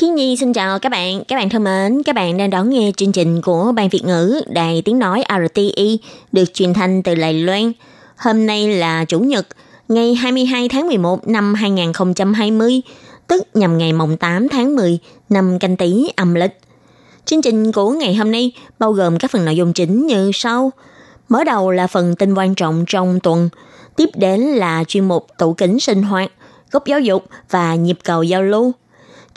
Khi Nhi xin chào các bạn, các bạn thân mến, các bạn đang đón nghe chương trình của Ban Việt ngữ Đài Tiếng Nói RTI được truyền thanh từ Lài Loan. Hôm nay là Chủ nhật, ngày 22 tháng 11 năm 2020, tức nhằm ngày mùng 8 tháng 10 năm canh tý âm lịch. Chương trình của ngày hôm nay bao gồm các phần nội dung chính như sau. Mở đầu là phần tin quan trọng trong tuần, tiếp đến là chuyên mục tủ kính sinh hoạt, góc giáo dục và nhịp cầu giao lưu.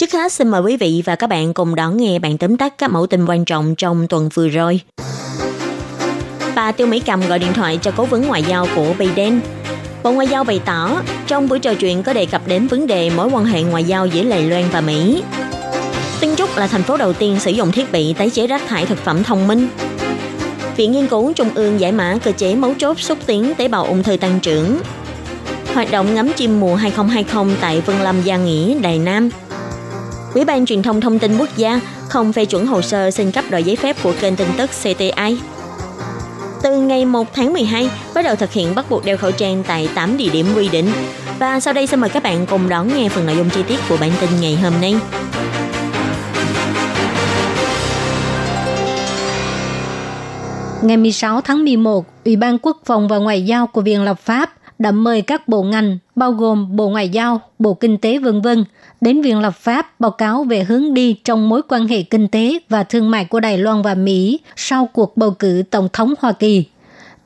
Trước hết xin mời quý vị và các bạn cùng đón nghe bản tóm tắt các mẫu tin quan trọng trong tuần vừa rồi. Bà Tiêu Mỹ Cầm gọi điện thoại cho cố vấn ngoại giao của Biden. Bộ Ngoại giao bày tỏ, trong buổi trò chuyện có đề cập đến vấn đề mối quan hệ ngoại giao giữa Đài Loan và Mỹ. Tân Trúc là thành phố đầu tiên sử dụng thiết bị tái chế rác thải thực phẩm thông minh. Viện Nghiên cứu Trung ương giải mã cơ chế mấu chốt xúc tiến tế bào ung thư tăng trưởng. Hoạt động ngắm chim mùa 2020 tại Vân Lâm Gia Nghĩa, Đài Nam. Ủy ban Truyền thông Thông tin Quốc gia không phê chuẩn hồ sơ xin cấp đổi giấy phép của kênh tin tức CTI. Từ ngày 1 tháng 12, bắt đầu thực hiện bắt buộc đeo khẩu trang tại 8 địa điểm quy định. Và sau đây xin mời các bạn cùng đón nghe phần nội dung chi tiết của bản tin ngày hôm nay. Ngày 16 tháng 11, Ủy ban Quốc phòng và Ngoại giao của Viện Lập pháp đã mời các bộ ngành, bao gồm Bộ Ngoại giao, Bộ Kinh tế v.v. đến Viện Lập pháp báo cáo về hướng đi trong mối quan hệ kinh tế và thương mại của Đài Loan và Mỹ sau cuộc bầu cử Tổng thống Hoa Kỳ.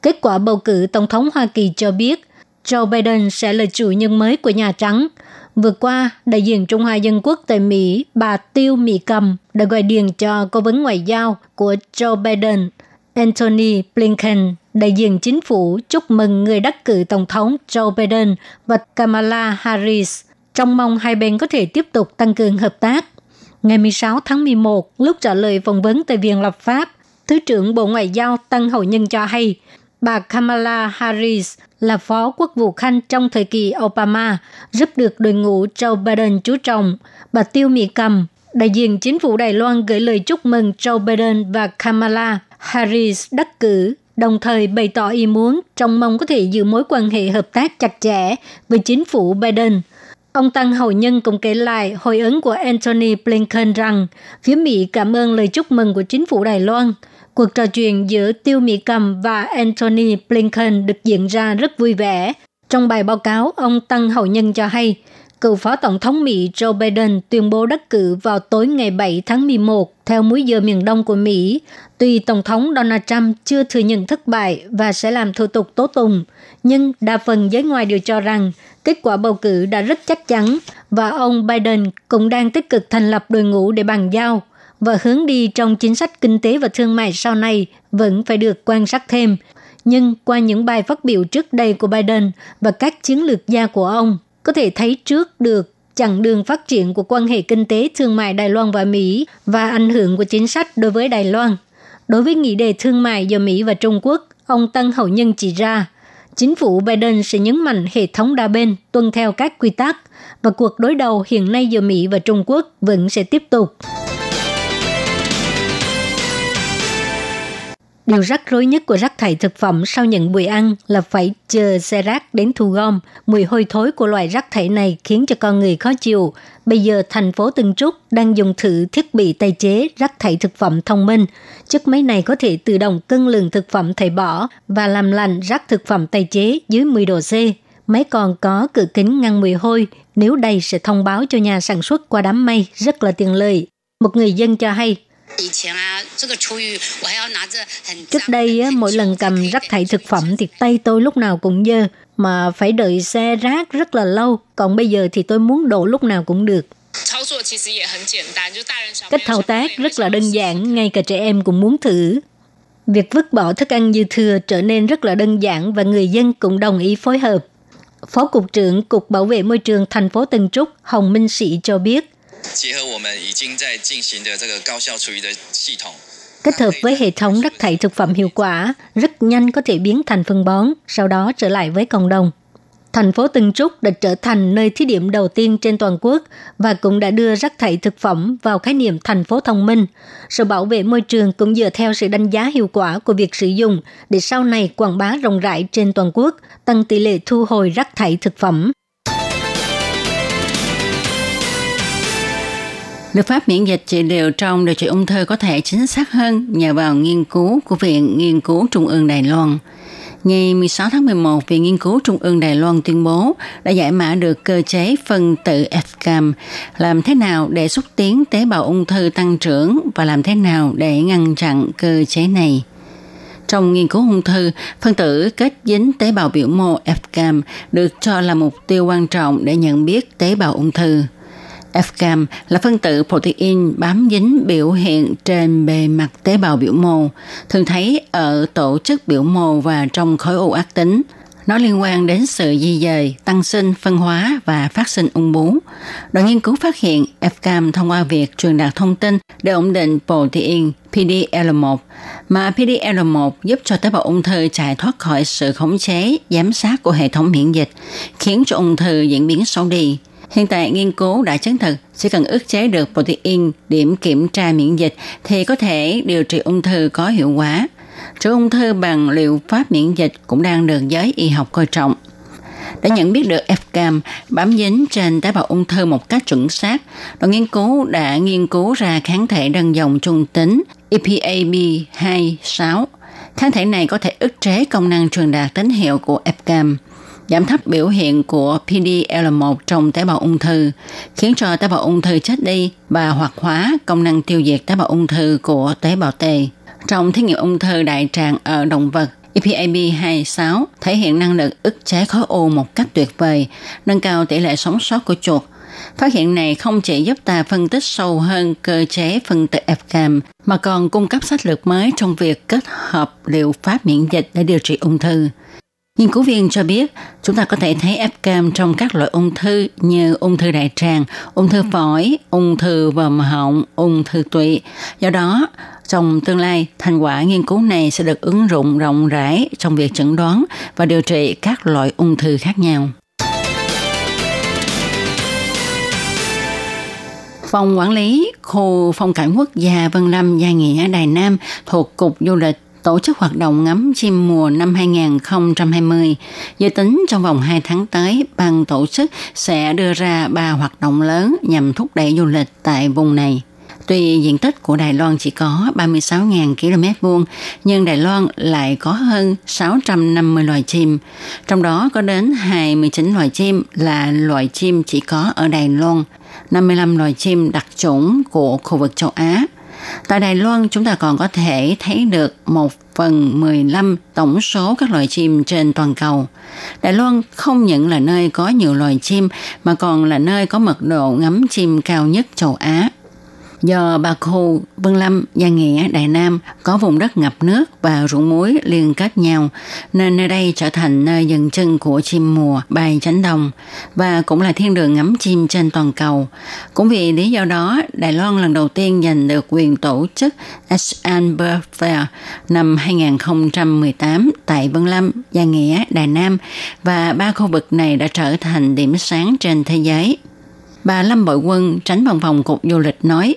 Kết quả bầu cử Tổng thống Hoa Kỳ cho biết Joe Biden sẽ là chủ nhân mới của Nhà Trắng. Vừa qua, đại diện Trung Hoa Dân Quốc tại Mỹ, bà Tiêu Mỹ Cầm đã gọi điện cho cố vấn ngoại giao của Joe Biden Anthony Blinken, đại diện chính phủ chúc mừng người đắc cử Tổng thống Joe Biden và Kamala Harris, trong mong hai bên có thể tiếp tục tăng cường hợp tác. Ngày 16 tháng 11, lúc trả lời phỏng vấn tại Viện Lập pháp, Thứ trưởng Bộ Ngoại giao Tân Hậu Nhân cho hay, bà Kamala Harris là phó quốc vụ khanh trong thời kỳ Obama, giúp được đội ngũ Joe Biden chú trọng. Bà Tiêu Mỹ Cầm, đại diện chính phủ Đài Loan gửi lời chúc mừng Joe Biden và Kamala Harris đắc cử, đồng thời bày tỏ ý muốn trong mong có thể giữ mối quan hệ hợp tác chặt chẽ với chính phủ Biden. Ông Tăng Hậu Nhân cũng kể lại hồi ứng của Anthony Blinken rằng phía Mỹ cảm ơn lời chúc mừng của chính phủ Đài Loan. Cuộc trò chuyện giữa Tiêu Mỹ Cầm và Anthony Blinken được diễn ra rất vui vẻ. Trong bài báo cáo, ông Tăng Hậu Nhân cho hay, cựu Phó Tổng thống Mỹ Joe Biden tuyên bố đắc cử vào tối ngày 7 tháng 11 theo múi giờ miền đông của Mỹ, tuy Tổng thống Donald Trump chưa thừa nhận thất bại và sẽ làm thủ tục tố tụng, nhưng đa phần giới ngoài đều cho rằng kết quả bầu cử đã rất chắc chắn và ông Biden cũng đang tích cực thành lập đội ngũ để bàn giao và hướng đi trong chính sách kinh tế và thương mại sau này vẫn phải được quan sát thêm. Nhưng qua những bài phát biểu trước đây của Biden và các chiến lược gia của ông, có thể thấy trước được chặng đường phát triển của quan hệ kinh tế thương mại Đài Loan và Mỹ và ảnh hưởng của chính sách đối với Đài Loan. Đối với nghị đề thương mại do Mỹ và Trung Quốc, ông Tăng Hậu Nhân chỉ ra, chính phủ Biden sẽ nhấn mạnh hệ thống đa bên tuân theo các quy tắc và cuộc đối đầu hiện nay giữa Mỹ và Trung Quốc vẫn sẽ tiếp tục. Điều rắc rối nhất của rác thải thực phẩm sau những buổi ăn là phải chờ xe rác đến thu gom. Mùi hôi thối của loại rác thải này khiến cho con người khó chịu. Bây giờ thành phố Tân Trúc đang dùng thử thiết bị tái chế rác thải thực phẩm thông minh. Chiếc máy này có thể tự động cân lượng thực phẩm thải bỏ và làm lạnh rác thực phẩm tái chế dưới 10 độ C. Máy còn có cửa kính ngăn mùi hôi. Nếu đây sẽ thông báo cho nhà sản xuất qua đám mây, rất là tiện lợi. Một người dân cho hay, Trước đây, mỗi lần cầm rác thải thực phẩm thì tay tôi lúc nào cũng dơ, mà phải đợi xe rác rất là lâu. Còn bây giờ thì tôi muốn đổ lúc nào cũng được. Cách thao tác rất là đơn giản, ngay cả trẻ em cũng muốn thử. Việc vứt bỏ thức ăn dư thừa trở nên rất là đơn giản và người dân cũng đồng ý phối hợp. Phó Cục trưởng Cục Bảo vệ Môi trường thành phố Tân Trúc Hồng Minh Sĩ cho biết, Kết hợp với hệ thống rác thải thực phẩm hiệu quả, rất nhanh có thể biến thành phân bón, sau đó trở lại với cộng đồng thành phố Tân Trúc đã trở thành nơi thí điểm đầu tiên trên toàn quốc và cũng đã đưa rác thải thực phẩm vào khái niệm thành phố thông minh. Sở bảo vệ môi trường cũng dựa theo sự đánh giá hiệu quả của việc sử dụng để sau này quảng bá rộng rãi trên toàn quốc, tăng tỷ lệ thu hồi rác thải thực phẩm. Liệu pháp miễn dịch trị liệu trong điều trị ung thư có thể chính xác hơn nhờ vào nghiên cứu của Viện Nghiên cứu Trung ương Đài Loan – Ngày 16 tháng 11, Viện Nghiên cứu Trung ương Đài Loan tuyên bố đã giải mã được cơ chế phân tử FCAM, làm thế nào để xúc tiến tế bào ung thư tăng trưởng và làm thế nào để ngăn chặn cơ chế này. Trong nghiên cứu ung thư, phân tử kết dính tế bào biểu mô FCAM được cho là mục tiêu quan trọng để nhận biết tế bào ung thư. FCAM là phân tử protein bám dính biểu hiện trên bề mặt tế bào biểu mô, thường thấy ở tổ chức biểu mô và trong khối u ác tính. Nó liên quan đến sự di dời, tăng sinh, phân hóa và phát sinh ung bú. Đoàn nghiên cứu phát hiện FCAM thông qua việc truyền đạt thông tin để ổn định protein PDL1, mà PDL1 giúp cho tế bào ung thư chạy thoát khỏi sự khống chế, giám sát của hệ thống miễn dịch, khiến cho ung thư diễn biến xấu đi. Hiện tại nghiên cứu đã chứng thực chỉ cần ức chế được protein điểm kiểm tra miễn dịch thì có thể điều trị ung thư có hiệu quả. Chữa ung thư bằng liệu pháp miễn dịch cũng đang được giới y học coi trọng. Để nhận biết được FCAM bám dính trên tế bào ung thư một cách chuẩn xác, đoàn nghiên cứu đã nghiên cứu ra kháng thể đơn dòng trung tính EPAB26. Kháng thể này có thể ức chế công năng truyền đạt tín hiệu của FCAM giảm thấp biểu hiện của PDL1 trong tế bào ung thư, khiến cho tế bào ung thư chết đi và hoạt hóa công năng tiêu diệt tế bào ung thư của tế bào T. Trong thí nghiệm ung thư đại tràng ở động vật, EPAB26 thể hiện năng lực ức chế khối u một cách tuyệt vời, nâng cao tỷ lệ sống sót của chuột. Phát hiện này không chỉ giúp ta phân tích sâu hơn cơ chế phân tử FCAM, mà còn cung cấp sách lược mới trong việc kết hợp liệu pháp miễn dịch để điều trị ung thư. Nghiên cứu viên cho biết, chúng ta có thể thấy FCAM trong các loại ung thư như ung thư đại tràng, ung thư phổi, ung thư vòm họng, ung thư tụy. Do đó, trong tương lai, thành quả nghiên cứu này sẽ được ứng dụng rộng rãi trong việc chẩn đoán và điều trị các loại ung thư khác nhau. Phòng quản lý khu phong cảnh quốc gia Vân Lâm Gia Nghĩa Đài Nam thuộc Cục Du lịch tổ chức hoạt động ngắm chim mùa năm 2020. Dự tính trong vòng 2 tháng tới, ban tổ chức sẽ đưa ra ba hoạt động lớn nhằm thúc đẩy du lịch tại vùng này. Tuy diện tích của Đài Loan chỉ có 36.000 km vuông, nhưng Đài Loan lại có hơn 650 loài chim. Trong đó có đến 29 loài chim là loài chim chỉ có ở Đài Loan, 55 loài chim đặc chủng của khu vực châu Á Tại Đài Loan, chúng ta còn có thể thấy được một phần 15 tổng số các loài chim trên toàn cầu. Đài Loan không những là nơi có nhiều loài chim mà còn là nơi có mật độ ngắm chim cao nhất châu Á. Do bà khu Vân Lâm, Gia Nghĩa, Đại Nam có vùng đất ngập nước và ruộng muối liên kết nhau, nên nơi đây trở thành nơi dừng chân của chim mùa bay tránh đồng và cũng là thiên đường ngắm chim trên toàn cầu. Cũng vì lý do đó, Đài Loan lần đầu tiên giành được quyền tổ chức Asian Bird Fair năm 2018 tại Vân Lâm, Gia Nghĩa, Đài Nam và ba khu vực này đã trở thành điểm sáng trên thế giới. Bà Lâm Bội Quân, tránh văn phòng Cục Du lịch nói,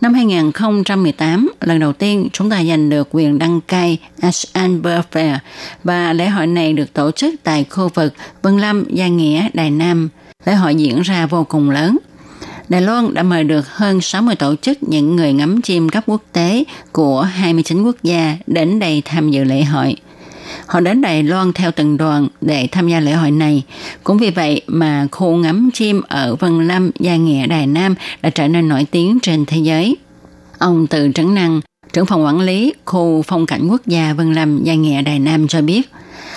năm 2018, lần đầu tiên chúng ta giành được quyền đăng cai ASEAN Bird Fair và lễ hội này được tổ chức tại khu vực Vân Lâm, Gia Nghĩa, Đài Nam. Lễ hội diễn ra vô cùng lớn. Đài Loan đã mời được hơn 60 tổ chức những người ngắm chim cấp quốc tế của 29 quốc gia đến đây tham dự lễ hội – Họ đến Đài Loan theo từng đoàn để tham gia lễ hội này. Cũng vì vậy mà khu ngắm chim ở Vân Lâm, Gia Nghĩa, Đài Nam đã trở nên nổi tiếng trên thế giới. Ông Từ Trấn Năng, trưởng phòng quản lý khu phong cảnh quốc gia Vân Lâm, Gia Nghĩa, Đài Nam cho biết,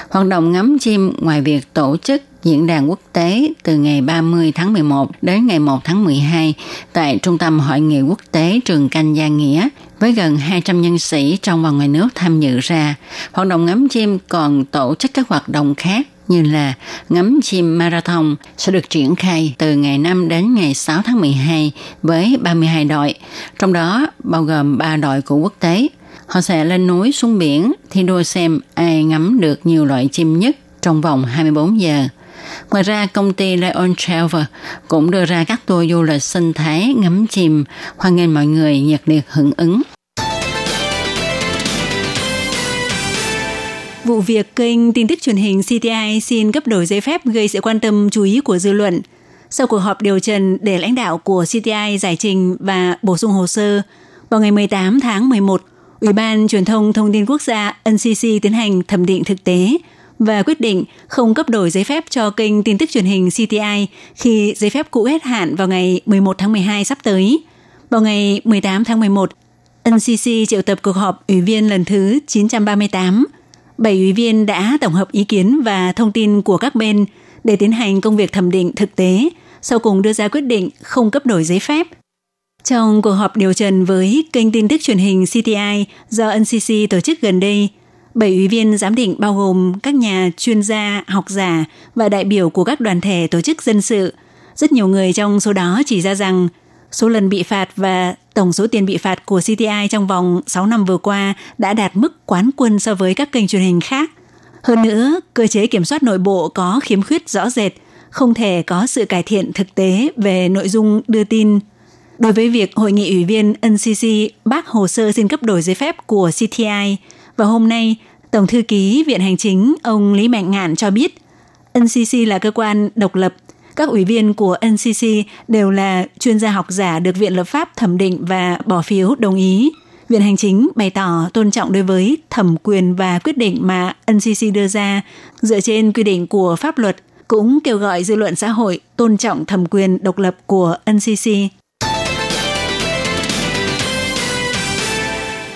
hoạt động ngắm chim ngoài việc tổ chức diễn đàn quốc tế từ ngày 30 tháng 11 đến ngày 1 tháng 12 tại Trung tâm Hội nghị quốc tế Trường Canh Gia Nghĩa với gần 200 nhân sĩ trong và ngoài nước tham dự ra. Hoạt động ngắm chim còn tổ chức các hoạt động khác như là ngắm chim marathon sẽ được triển khai từ ngày 5 đến ngày 6 tháng 12 với 32 đội, trong đó bao gồm 3 đội của quốc tế. Họ sẽ lên núi xuống biển thi đua xem ai ngắm được nhiều loại chim nhất trong vòng 24 giờ. Ngoài ra, công ty Lion Travel cũng đưa ra các tour du lịch sinh thái ngắm chim, hoan nghênh mọi người nhiệt liệt hưởng ứng. Vụ việc kênh tin tức truyền hình CTI xin cấp đổi giấy phép gây sự quan tâm chú ý của dư luận. Sau cuộc họp điều trần để lãnh đạo của CTI giải trình và bổ sung hồ sơ, vào ngày 18 tháng 11, Ủy ban Truyền thông Thông tin Quốc gia NCC tiến hành thẩm định thực tế và quyết định không cấp đổi giấy phép cho kênh tin tức truyền hình CTI khi giấy phép cũ hết hạn vào ngày 11 tháng 12 sắp tới. Vào ngày 18 tháng 11, NCC triệu tập cuộc họp ủy viên lần thứ 938 bảy ủy viên đã tổng hợp ý kiến và thông tin của các bên để tiến hành công việc thẩm định thực tế, sau cùng đưa ra quyết định không cấp đổi giấy phép. Trong cuộc họp điều trần với kênh tin tức truyền hình CTI do NCC tổ chức gần đây, bảy ủy viên giám định bao gồm các nhà chuyên gia, học giả và đại biểu của các đoàn thể tổ chức dân sự. Rất nhiều người trong số đó chỉ ra rằng số lần bị phạt và tổng số tiền bị phạt của CTI trong vòng 6 năm vừa qua đã đạt mức quán quân so với các kênh truyền hình khác. Hơn nữa, cơ chế kiểm soát nội bộ có khiếm khuyết rõ rệt, không thể có sự cải thiện thực tế về nội dung đưa tin. Đối với việc hội nghị ủy viên NCC bác hồ sơ xin cấp đổi giấy phép của CTI, và hôm nay, Tổng thư ký Viện Hành chính ông Lý Mạnh Ngạn cho biết, NCC là cơ quan độc lập các ủy viên của NCC đều là chuyên gia học giả được Viện Lập pháp thẩm định và bỏ phiếu đồng ý. Viện Hành Chính bày tỏ tôn trọng đối với thẩm quyền và quyết định mà NCC đưa ra dựa trên quy định của pháp luật, cũng kêu gọi dư luận xã hội tôn trọng thẩm quyền độc lập của NCC.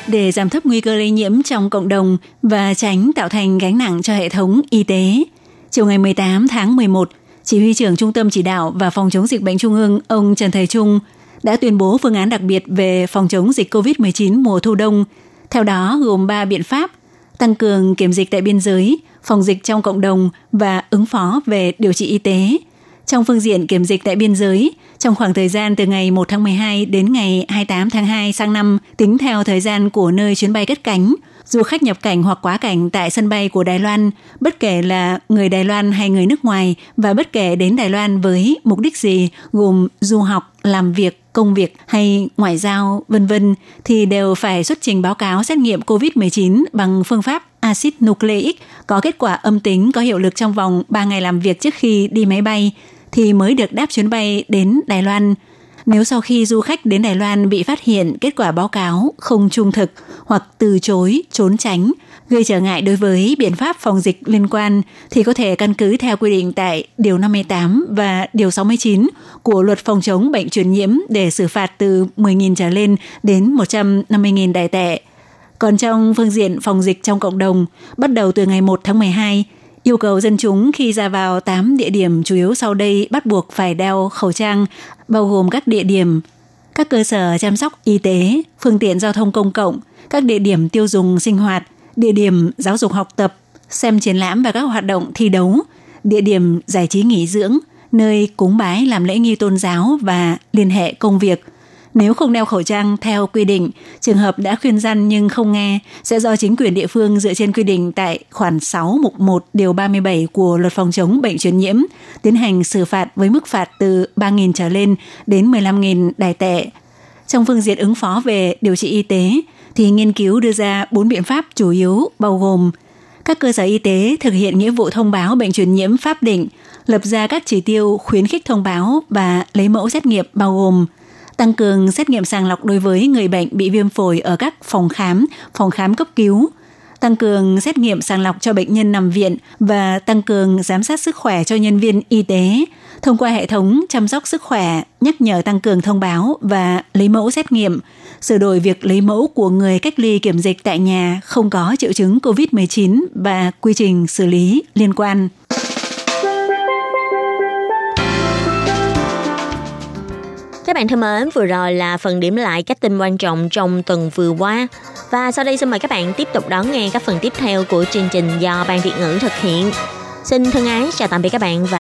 Để giảm thấp nguy cơ lây nhiễm trong cộng đồng và tránh tạo thành gánh nặng cho hệ thống y tế, chiều ngày 18 tháng 11, chỉ huy trưởng Trung tâm Chỉ đạo và Phòng chống dịch bệnh Trung ương ông Trần Thầy Trung đã tuyên bố phương án đặc biệt về phòng chống dịch COVID-19 mùa thu đông. Theo đó gồm 3 biện pháp tăng cường kiểm dịch tại biên giới, phòng dịch trong cộng đồng và ứng phó về điều trị y tế. Trong phương diện kiểm dịch tại biên giới, trong khoảng thời gian từ ngày 1 tháng 12 đến ngày 28 tháng 2 sang năm, tính theo thời gian của nơi chuyến bay cất cánh, du khách nhập cảnh hoặc quá cảnh tại sân bay của Đài Loan, bất kể là người Đài Loan hay người nước ngoài và bất kể đến Đài Loan với mục đích gì, gồm du học, làm việc, công việc hay ngoại giao, vân vân thì đều phải xuất trình báo cáo xét nghiệm COVID-19 bằng phương pháp axit nucleic có kết quả âm tính có hiệu lực trong vòng 3 ngày làm việc trước khi đi máy bay thì mới được đáp chuyến bay đến Đài Loan. Nếu sau khi du khách đến Đài Loan bị phát hiện kết quả báo cáo không trung thực hoặc từ chối, trốn tránh, gây trở ngại đối với biện pháp phòng dịch liên quan thì có thể căn cứ theo quy định tại Điều 58 và Điều 69 của Luật Phòng chống bệnh truyền nhiễm để xử phạt từ 10.000 trở lên đến 150.000 đại tệ. Còn trong phương diện phòng dịch trong cộng đồng, bắt đầu từ ngày 1 tháng 12, yêu cầu dân chúng khi ra vào 8 địa điểm chủ yếu sau đây bắt buộc phải đeo khẩu trang, bao gồm các địa điểm các cơ sở chăm sóc y tế, phương tiện giao thông công cộng, các địa điểm tiêu dùng sinh hoạt, địa điểm giáo dục học tập, xem triển lãm và các hoạt động thi đấu, địa điểm giải trí nghỉ dưỡng, nơi cúng bái làm lễ nghi tôn giáo và liên hệ công việc – nếu không đeo khẩu trang theo quy định, trường hợp đã khuyên răn nhưng không nghe sẽ do chính quyền địa phương dựa trên quy định tại khoản 6 mục 1 điều 37 của luật phòng chống bệnh truyền nhiễm tiến hành xử phạt với mức phạt từ 3.000 trở lên đến 15.000 đài tệ. Trong phương diện ứng phó về điều trị y tế thì nghiên cứu đưa ra bốn biện pháp chủ yếu bao gồm các cơ sở y tế thực hiện nghĩa vụ thông báo bệnh truyền nhiễm pháp định, lập ra các chỉ tiêu khuyến khích thông báo và lấy mẫu xét nghiệm bao gồm tăng cường xét nghiệm sàng lọc đối với người bệnh bị viêm phổi ở các phòng khám, phòng khám cấp cứu, tăng cường xét nghiệm sàng lọc cho bệnh nhân nằm viện và tăng cường giám sát sức khỏe cho nhân viên y tế thông qua hệ thống chăm sóc sức khỏe, nhắc nhở tăng cường thông báo và lấy mẫu xét nghiệm, sửa đổi việc lấy mẫu của người cách ly kiểm dịch tại nhà không có triệu chứng COVID-19 và quy trình xử lý liên quan. Bạn thân mến, vừa rồi là phần điểm lại các tin quan trọng trong tuần vừa qua. Và sau đây xin mời các bạn tiếp tục đón nghe các phần tiếp theo của chương trình do Ban Việt ngữ thực hiện. Xin thân ái chào tạm biệt các bạn và